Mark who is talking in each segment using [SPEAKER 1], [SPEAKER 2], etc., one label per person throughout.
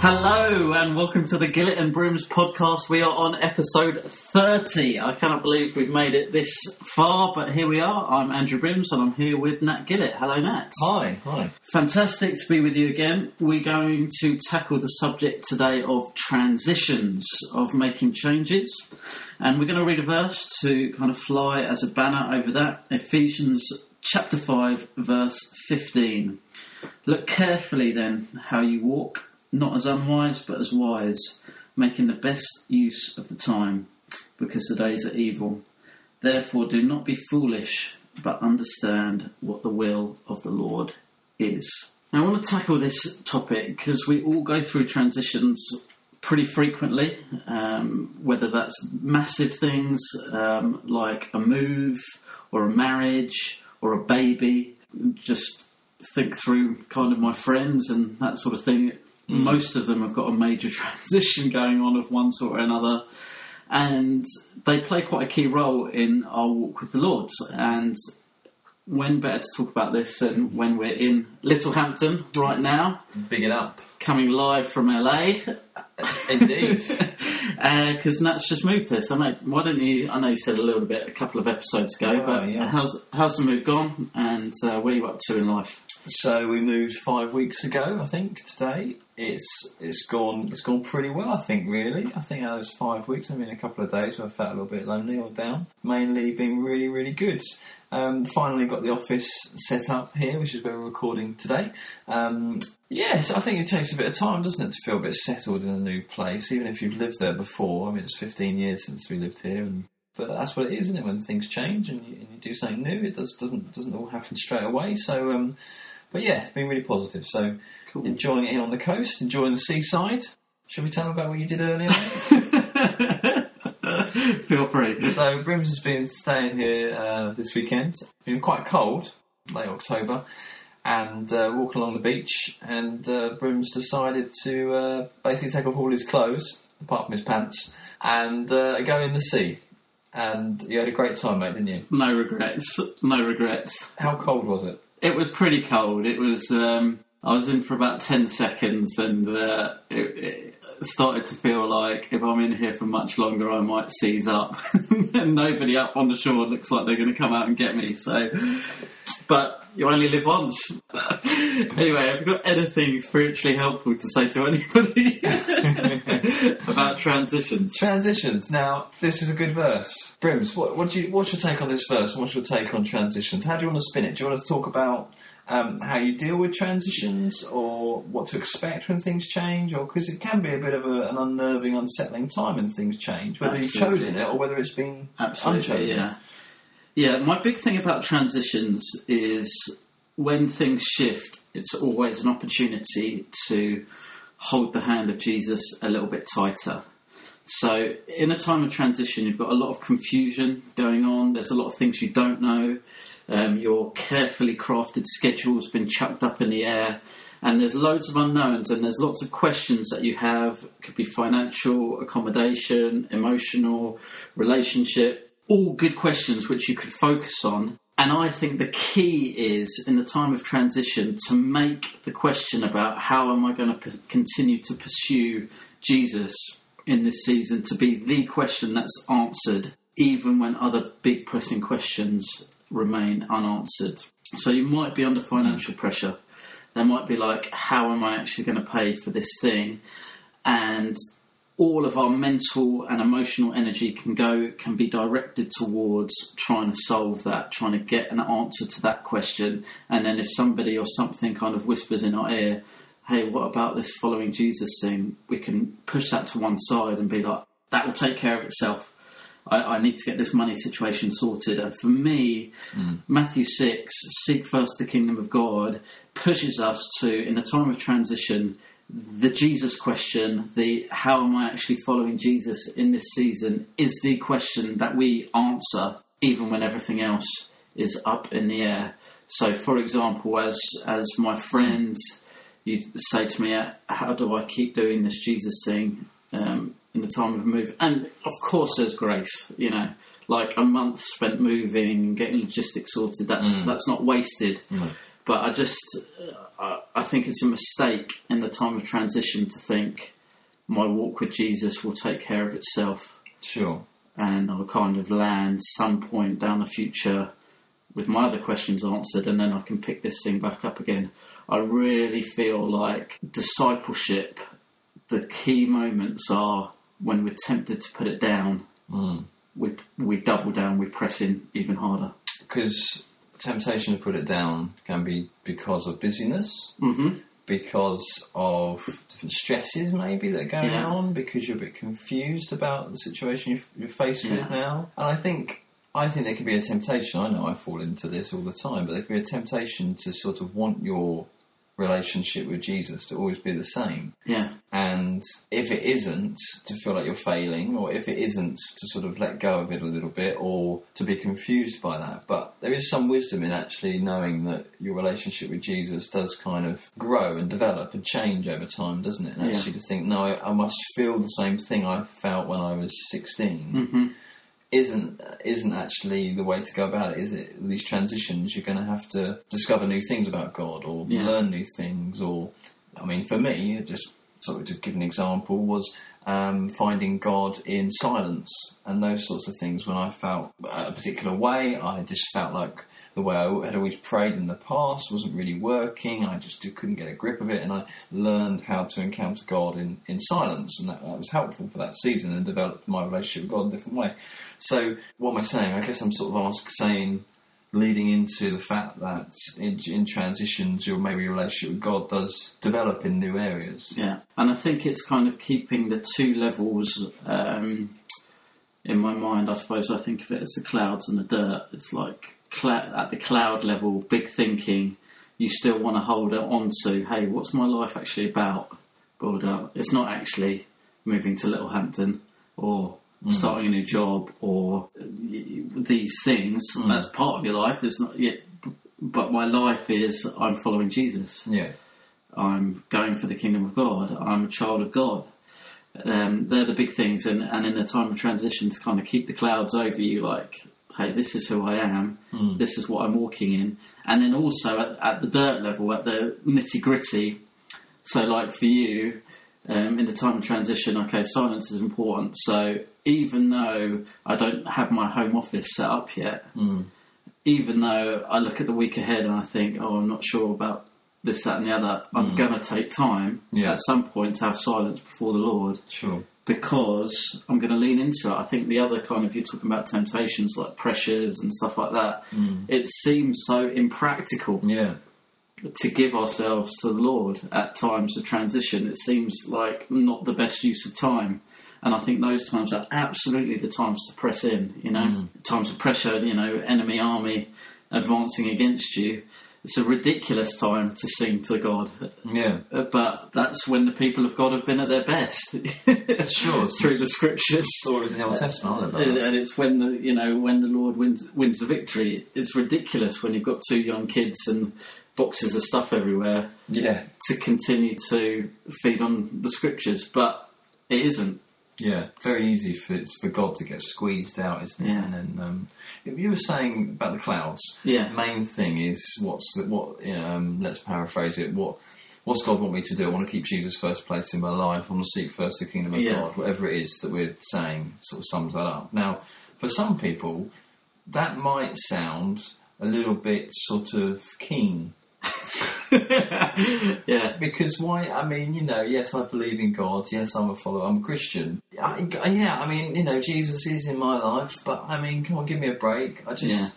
[SPEAKER 1] Hello and welcome to the Gillett and Brims podcast. We are on episode 30. I cannot believe we've made it this far, but here we are. I'm Andrew Brims and I'm here with Nat Gillett. Hello, Nat.
[SPEAKER 2] Hi, hi.
[SPEAKER 1] Fantastic to be with you again. We're going to tackle the subject today of transitions, of making changes. And we're going to read a verse to kind of fly as a banner over that. Ephesians chapter 5, verse 15. Look carefully then how you walk not as unwise, but as wise, making the best use of the time, because the days are evil. Therefore, do not be foolish, but understand what the will of the Lord is. Now, I want to tackle this topic because we all go through transitions pretty frequently, um, whether that's massive things um, like a move or a marriage or a baby. Just think through kind of my friends and that sort of thing most of them have got a major transition going on of one sort or another, and they play quite a key role in our walk with the Lord. And when better to talk about this than when we're in Littlehampton right now,
[SPEAKER 2] Big it up.
[SPEAKER 1] coming live from LA,
[SPEAKER 2] Indeed.
[SPEAKER 1] because Nat's just moved here. So, mate, why don't you? I know you said a little bit a couple of episodes ago,
[SPEAKER 2] Oh,
[SPEAKER 1] but
[SPEAKER 2] yes.
[SPEAKER 1] how's how's the move gone, and uh, where are you up to in life?
[SPEAKER 2] So we moved five weeks ago, I think, today. It's it's gone it's gone pretty well, I think, really. I think out of those five weeks, I mean a couple of days where I felt a little bit lonely or down. Mainly been really, really good. Um, finally got the office set up here, which is where we're recording today. Um, yes, I think it takes a bit of time, doesn't it, to feel a bit settled in a new place, even if you've lived there before. I mean, it's 15 years since we lived here, and but that's what it is, isn't it? When things change and you, and you do something new, it does doesn't doesn't all happen straight away. So, um, but yeah, it's been really positive. So,
[SPEAKER 1] Cool.
[SPEAKER 2] enjoying it here on the coast, enjoying the seaside. Should we tell them about what you did earlier?
[SPEAKER 1] Feel free.
[SPEAKER 2] so, Brims has been staying here uh, this weekend. Been quite cold, late October, and uh, walking along the beach. And uh, Brims decided to uh, basically take off all his clothes, apart from his pants, and uh, go in the sea. And you had a great time, mate, didn't you?
[SPEAKER 1] No regrets. No regrets.
[SPEAKER 2] How cold was it?
[SPEAKER 1] It was pretty cold. It was. Um, I was in for about ten seconds, and uh, it, it started to feel like if I'm in here for much longer, I might seize up. and nobody up on the shore looks like they're going to come out and get me. So, but you only live once. anyway, have you got anything spiritually helpful to say to anybody about transitions?
[SPEAKER 2] Transitions. Now, this is a good verse. Brims, what, what do you, what's your take on this verse? and What's your take on transitions? How do you want to spin it? Do you want to talk about um, how you deal with transitions, or what to expect when things change, or because it can be a bit of a, an unnerving, unsettling time when things change, whether you've chosen it or whether it's been
[SPEAKER 1] Absolutely,
[SPEAKER 2] unchosen.
[SPEAKER 1] yeah. Yeah, my big thing about transitions is when things shift, it's always an opportunity to hold the hand of Jesus a little bit tighter. So, in a time of transition, you've got a lot of confusion going on. There's a lot of things you don't know. Um, your carefully crafted schedule's been chucked up in the air, and there's loads of unknowns, and there's lots of questions that you have. It could be financial, accommodation, emotional, relationship. All good questions which you could focus on. And I think the key is in the time of transition to make the question about how am I going to p- continue to pursue Jesus in this season to be the question that's answered, even when other big pressing questions remain unanswered. So you might be under financial mm. pressure. There might be like, how am I actually going to pay for this thing? And all of our mental and emotional energy can go can be directed towards trying to solve that, trying to get an answer to that question. And then if somebody or something kind of whispers in our ear, hey, what about this following Jesus thing? We can push that to one side and be like, that will take care of itself. I, I need to get this money situation sorted. And for me, hmm. Matthew 6, seek first the kingdom of God, pushes us to, in a time of transition, the Jesus question, the how am I actually following Jesus in this season, is the question that we answer even when everything else is up in the air. So, for example, as as my friend, you'd say to me, "How do I keep doing this Jesus thing um, in the time of move?" And of course, there's grace. You know, like a month spent moving and getting logistics sorted. That's that's not wasted. But I just, uh, I, I think it's a mistake in the time of transition to think my walk with Jesus will take care of itself
[SPEAKER 2] Sure.
[SPEAKER 1] and I'll kind of land some point down the future with my other questions answered, and then I can pick this thing back up again. I really feel like discipleship, the key moments are when we're tempted to put it down,
[SPEAKER 2] Mm.
[SPEAKER 1] we, we double down, we press in even harder.
[SPEAKER 2] Because temptation to put it down can be because of busyness,
[SPEAKER 1] hmm
[SPEAKER 2] because of different stresses maybe that are going
[SPEAKER 1] Yeah.
[SPEAKER 2] on, because you're a bit confused about the situation you're, you're faced
[SPEAKER 1] Yeah.
[SPEAKER 2] with now. And I think I think there could be a temptation. I know I fall into this all the time, but there could be a temptation to sort of want your relationship with Jesus to always be the same.
[SPEAKER 1] Yeah,
[SPEAKER 2] And if it isn't, to feel like you're failing, or if it isn't, to sort of let go of it a little bit, or to be confused by that. But there is some wisdom in actually knowing that your relationship with Jesus does kind of grow and develop and change over time, doesn't it? And
[SPEAKER 1] Yeah.
[SPEAKER 2] actually to think, no, I, I must feel the same thing I felt when I was 16
[SPEAKER 1] hmm
[SPEAKER 2] isn't isn't actually the way to go about it, is it? These transitions, you're going to have to discover new things about God, or
[SPEAKER 1] Yeah.
[SPEAKER 2] learn new things, or I mean, for me, just sort of to give an example, was um, finding God in silence and those sorts of things. When I felt a particular way, I just felt like the way I had always prayed in the past wasn't really working. I just couldn't get a grip of it, and I learned how to encounter God in, in silence, and that, that was helpful for that season and developed my relationship with God in a different way. So, what am I saying? I guess I'm sort of ask, saying, leading into the fact that in, in transitions, your maybe your relationship with God does develop in new areas.
[SPEAKER 1] Yeah, and I think it's kind of keeping the two levels um, in my mind. I suppose I think of it as the clouds and the dirt. It's like cla- at the cloud level, big thinking. You still want to hold on to, hey, what's my life actually about? Build up. It's not actually moving to Littlehampton or starting a new job or these things. That's part of your life. It's not yet. But my life is I'm following Jesus.
[SPEAKER 2] Yeah.
[SPEAKER 1] I'm going for the kingdom of God. I'm a child of God. Um, they're the big things, and, and in a time of transition, to kind of keep the clouds over you, like, hey, this is who I am, hmm. this is what I'm walking in, and then also at, at the dirt level, at the nitty gritty. So, like for you, um, in the time of transition, okay, silence is important. So, even though I don't have my home office set up yet, hmm. even though I look at the week ahead and I think, oh, I'm not sure about this, that, and the other, I'm hmm. going to take time
[SPEAKER 2] Yeah.
[SPEAKER 1] at some point to have silence before the Lord
[SPEAKER 2] Sure.
[SPEAKER 1] Because I'm going to lean into it. I think the other kind of, you're talking about temptations like pressures and stuff like that, mm. it seems so impractical
[SPEAKER 2] Yeah.
[SPEAKER 1] to give ourselves to the Lord at times of transition. It seems like not the best use of time. And I think those times are absolutely the times to press in, you know, mm. times of pressure, you know, enemy army advancing against you. It's a ridiculous time to sing to God,
[SPEAKER 2] Yeah.
[SPEAKER 1] But that's when the people of God have been at their best.
[SPEAKER 2] Sure.
[SPEAKER 1] through the scriptures.
[SPEAKER 2] Stories in the Old Testament,
[SPEAKER 1] and it's when the you know when the Lord wins wins the victory. It's ridiculous when you've got two young kids and boxes of stuff everywhere
[SPEAKER 2] Yeah.
[SPEAKER 1] to continue to feed on the scriptures, but it isn't.
[SPEAKER 2] Yeah, very easy for it's for God to get squeezed out, isn't it?
[SPEAKER 1] Yeah.
[SPEAKER 2] And then um, you were saying about the clouds.
[SPEAKER 1] Yeah.
[SPEAKER 2] The main thing is what's the, what? Um, let's paraphrase it. What What's God want me to do? I want to keep Jesus first place in my life. I want to seek first the kingdom of
[SPEAKER 1] Yeah.
[SPEAKER 2] God. Whatever it is that we're saying, sort of sums that up. Now, for some people, that might sound a little bit sort of keen
[SPEAKER 1] yeah,
[SPEAKER 2] because why? I mean, you know, yes, I believe in God. Yes, I'm a follower. I'm a Christian. I, yeah, I mean, you know, Jesus is in my life, but I mean, come on, give me a break. I just,
[SPEAKER 1] Yeah.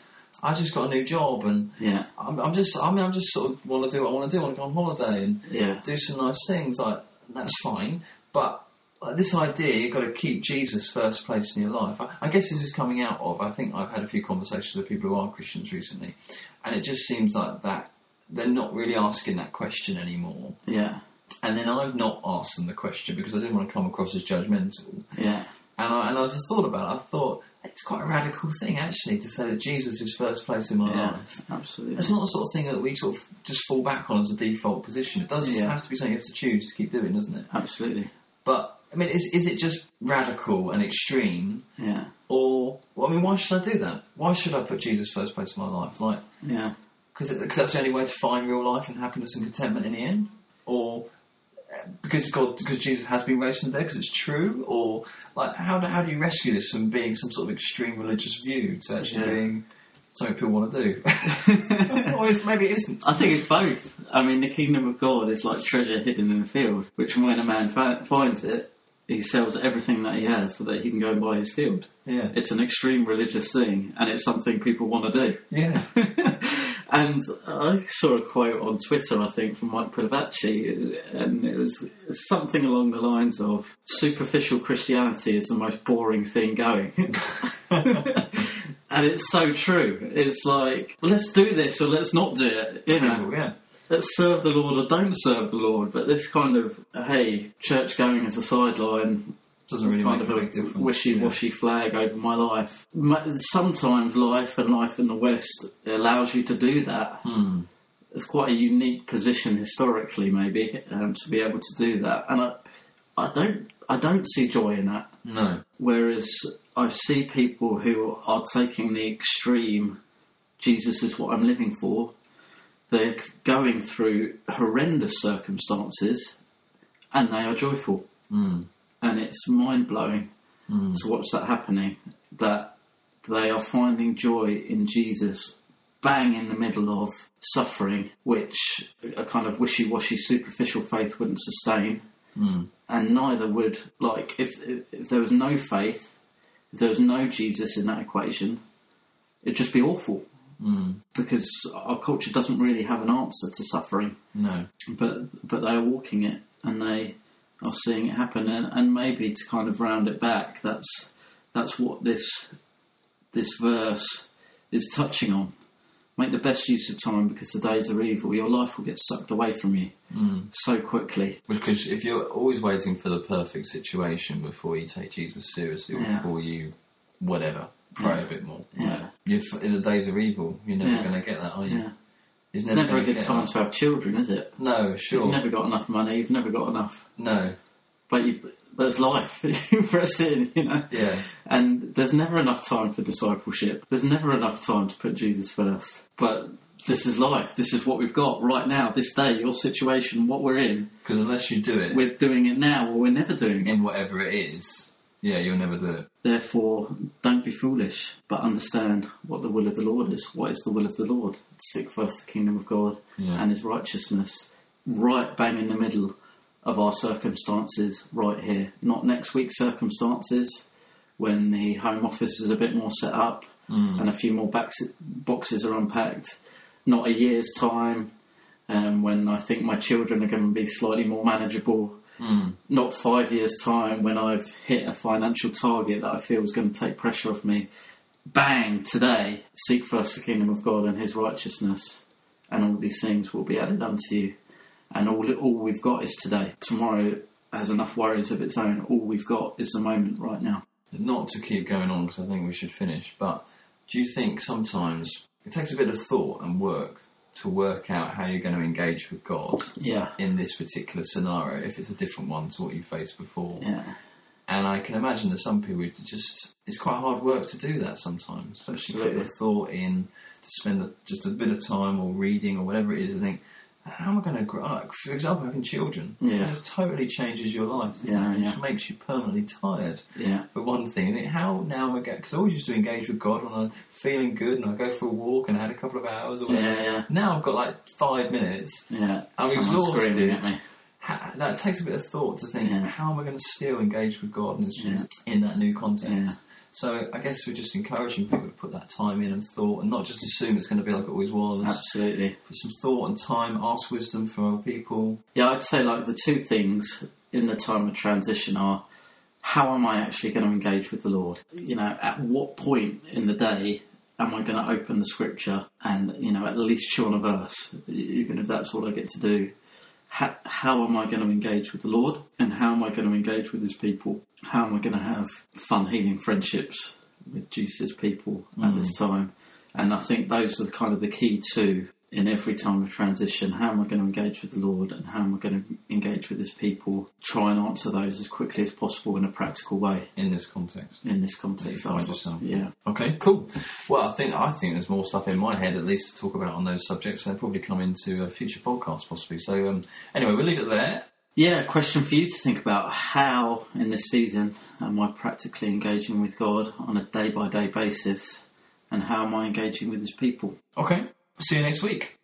[SPEAKER 2] I just got a new job, and
[SPEAKER 1] yeah,
[SPEAKER 2] I'm, I'm just, I mean, I'm just sort of want to do what I want to do. I want to go on holiday and
[SPEAKER 1] yeah,
[SPEAKER 2] do some nice things. Like that's fine, but. Like this idea, you've got to keep Jesus first place in your life. I, I guess this is coming out of. I think I've had a few conversations with people who are Christians recently, and it just seems like that they're not really asking that question anymore.
[SPEAKER 1] yeah,
[SPEAKER 2] And then I've not asked them the question because I didn't want to come across as judgmental.
[SPEAKER 1] yeah,
[SPEAKER 2] And I, and I just thought about it. I thought it's quite a radical thing actually to say that Jesus is first place in my
[SPEAKER 1] yeah,
[SPEAKER 2] life.
[SPEAKER 1] absolutely.
[SPEAKER 2] It's not the sort of thing that we sort of just fall back on as a default position. It does
[SPEAKER 1] Yeah.
[SPEAKER 2] have to be something you have to choose to keep doing, doesn't it?
[SPEAKER 1] Absolutely,
[SPEAKER 2] But I mean, is is it just radical and extreme,
[SPEAKER 1] yeah,
[SPEAKER 2] or well, I mean, why should I do that? Why should I put Jesus first place in my life? Like,
[SPEAKER 1] yeah,
[SPEAKER 2] because that's the only way to find real life and happiness and contentment in the end, or uh, because God, because Jesus has been raised from the dead, because it's true, or like how do, how do you rescue this from being some sort of extreme religious view to actually
[SPEAKER 1] Yeah.
[SPEAKER 2] being something people want to do? or maybe it isn't.
[SPEAKER 1] I think it's both. I mean, the kingdom of God is like treasure hidden in a field, which when a man fa- finds it, he sells everything that he has so that he can go and buy his field.
[SPEAKER 2] Yeah,
[SPEAKER 1] It's an extreme religious thing, and it's something people want to do.
[SPEAKER 2] yeah,
[SPEAKER 1] and I saw a quote on Twitter, I think, from Mike Pilavachi, and it was something along the lines of "superficial Christianity is the most boring thing going." and it's so true. It's like, let's do this or let's not do it. You know,
[SPEAKER 2] People, yeah.
[SPEAKER 1] let's serve the Lord or don't serve the Lord. But this kind of, hey, church going as a sideline
[SPEAKER 2] Doesn't really
[SPEAKER 1] kind
[SPEAKER 2] make
[SPEAKER 1] of
[SPEAKER 2] a big difference.
[SPEAKER 1] wishy-washy flag over my life. Sometimes life and life in the West allows you to do that.
[SPEAKER 2] Yeah. Hmm.
[SPEAKER 1] It's quite a unique position historically, maybe, um, to be able to do that. And I, I don't, I don't see joy in that.
[SPEAKER 2] No.
[SPEAKER 1] Whereas I see people who are taking the extreme. Jesus is what I'm living for. They're going through horrendous circumstances, and they are joyful
[SPEAKER 2] Hmm.
[SPEAKER 1] And it's mind blowing
[SPEAKER 2] Hmm.
[SPEAKER 1] to watch that happening. That they are finding joy in Jesus, bang in the middle of suffering, which a kind of wishy washy, superficial faith wouldn't sustain,
[SPEAKER 2] Hmm.
[SPEAKER 1] and neither would like if if there was no faith, if there was no Jesus in that equation, it'd just be awful.
[SPEAKER 2] Hmm.
[SPEAKER 1] Because our culture doesn't really have an answer to suffering
[SPEAKER 2] No.
[SPEAKER 1] but but they are walking it and they are seeing it happen and, and maybe to kind of round it back that's that's what this this verse is touching on make the best use of time because the days are evil your life will get sucked away from you
[SPEAKER 2] Hmm.
[SPEAKER 1] so quickly
[SPEAKER 2] Because if you're always waiting for the perfect situation before you take Jesus seriously, or
[SPEAKER 1] Yeah.
[SPEAKER 2] before you, whatever, pray
[SPEAKER 1] Yeah.
[SPEAKER 2] a bit more.
[SPEAKER 1] Yeah.
[SPEAKER 2] You're f- in the days are evil. You're never
[SPEAKER 1] Yeah.
[SPEAKER 2] going to get that, are you?
[SPEAKER 1] yeah
[SPEAKER 2] It's
[SPEAKER 1] it's never a good time to have children is it
[SPEAKER 2] No, sure.
[SPEAKER 1] you've never got enough money you've never got enough
[SPEAKER 2] No.
[SPEAKER 1] but you there's life you press in you know
[SPEAKER 2] Yeah.
[SPEAKER 1] And there's never enough time for discipleship. There's never enough time to put Jesus first. But this is life. This is what we've got right now, this day, your situation, what we're in.
[SPEAKER 2] Because unless you do it
[SPEAKER 1] We're doing it now or we're never doing it.
[SPEAKER 2] in whatever it is, yeah, you'll never do it.
[SPEAKER 1] Therefore, don't be foolish, but understand what the will of the Lord is. What is the will of the Lord? Seek first the kingdom of God
[SPEAKER 2] Yeah.
[SPEAKER 1] and his righteousness. Right bang in the middle of our circumstances, right here. Not next week's circumstances, when the Home Office is a bit more set up and a few more backs- boxes are unpacked. Not a year's time, um, when I think my children are going to be slightly more manageable.
[SPEAKER 2] Mm.
[SPEAKER 1] Not five years' time when I've hit a financial target that I feel is going to take pressure off me. Bang, today, seek first the kingdom of God and his righteousness, and all these things will be added unto you. And all, all we've got is today. Tomorrow has enough worries of its own. All we've got is the moment right now.
[SPEAKER 2] Not to keep going on because I think we should finish, but do you think sometimes it takes a bit of thought and work to work out how you're going to engage with God
[SPEAKER 1] Yeah,
[SPEAKER 2] in this particular scenario if it's a different one to what you faced before?
[SPEAKER 1] yeah,
[SPEAKER 2] And I can imagine that some people just it's quite hard work to do that sometimes. To actually put the thought in, to spend just a bit of time or reading or whatever it is. I think, how am I going to grow? Like, for example, having children,
[SPEAKER 1] Yeah.
[SPEAKER 2] it totally changes your life. doesn't
[SPEAKER 1] Yeah,
[SPEAKER 2] it? It
[SPEAKER 1] yeah.
[SPEAKER 2] just makes you permanently tired.
[SPEAKER 1] yeah,
[SPEAKER 2] For one thing, and how now am I going? Because I always used to engage with God when I'm feeling good and I go for a walk and I had a couple of hours or whatever.
[SPEAKER 1] yeah, yeah.
[SPEAKER 2] Now I've got like five minutes.
[SPEAKER 1] yeah.
[SPEAKER 2] I'm exhausted.
[SPEAKER 1] at
[SPEAKER 2] that takes a bit of thought to think
[SPEAKER 1] Yeah.
[SPEAKER 2] how am I going to still engage with God in,
[SPEAKER 1] Yeah.
[SPEAKER 2] in that new context. So I guess we're just encouraging people to put that time in and thought, and not just assume it's going to be like it always was.
[SPEAKER 1] Absolutely.
[SPEAKER 2] Put some thought and time, ask wisdom from other people.
[SPEAKER 1] Yeah, I'd say like the two things in the time of transition are how am I actually going to engage with the Lord? You know, at what point in the day am I going to open the scripture and, you know, at least chew on a verse, even if that's all I get to do? How, how am I going to engage with the Lord? And how am I going to engage with his people? How am I going to have fun, healing friendships with Jesus' people at this mm. time? And I think those are kind of the key two in every time of transition. How am I going to engage with the Lord and how am I going to engage with His people? Try and answer those as quickly as possible in a practical way
[SPEAKER 2] In this context.
[SPEAKER 1] in this context.
[SPEAKER 2] Find yourself.
[SPEAKER 1] Yeah.
[SPEAKER 2] Okay, cool. Well, I think I think there's more stuff in my head at least to talk about on those subjects. They'll probably come into a future podcast, possibly. So um, anyway, we'll leave it there.
[SPEAKER 1] Yeah, question for you to think about how in this season am I practically engaging with God on a day by day basis and how am I engaging with His people?
[SPEAKER 2] Okay, see you next week.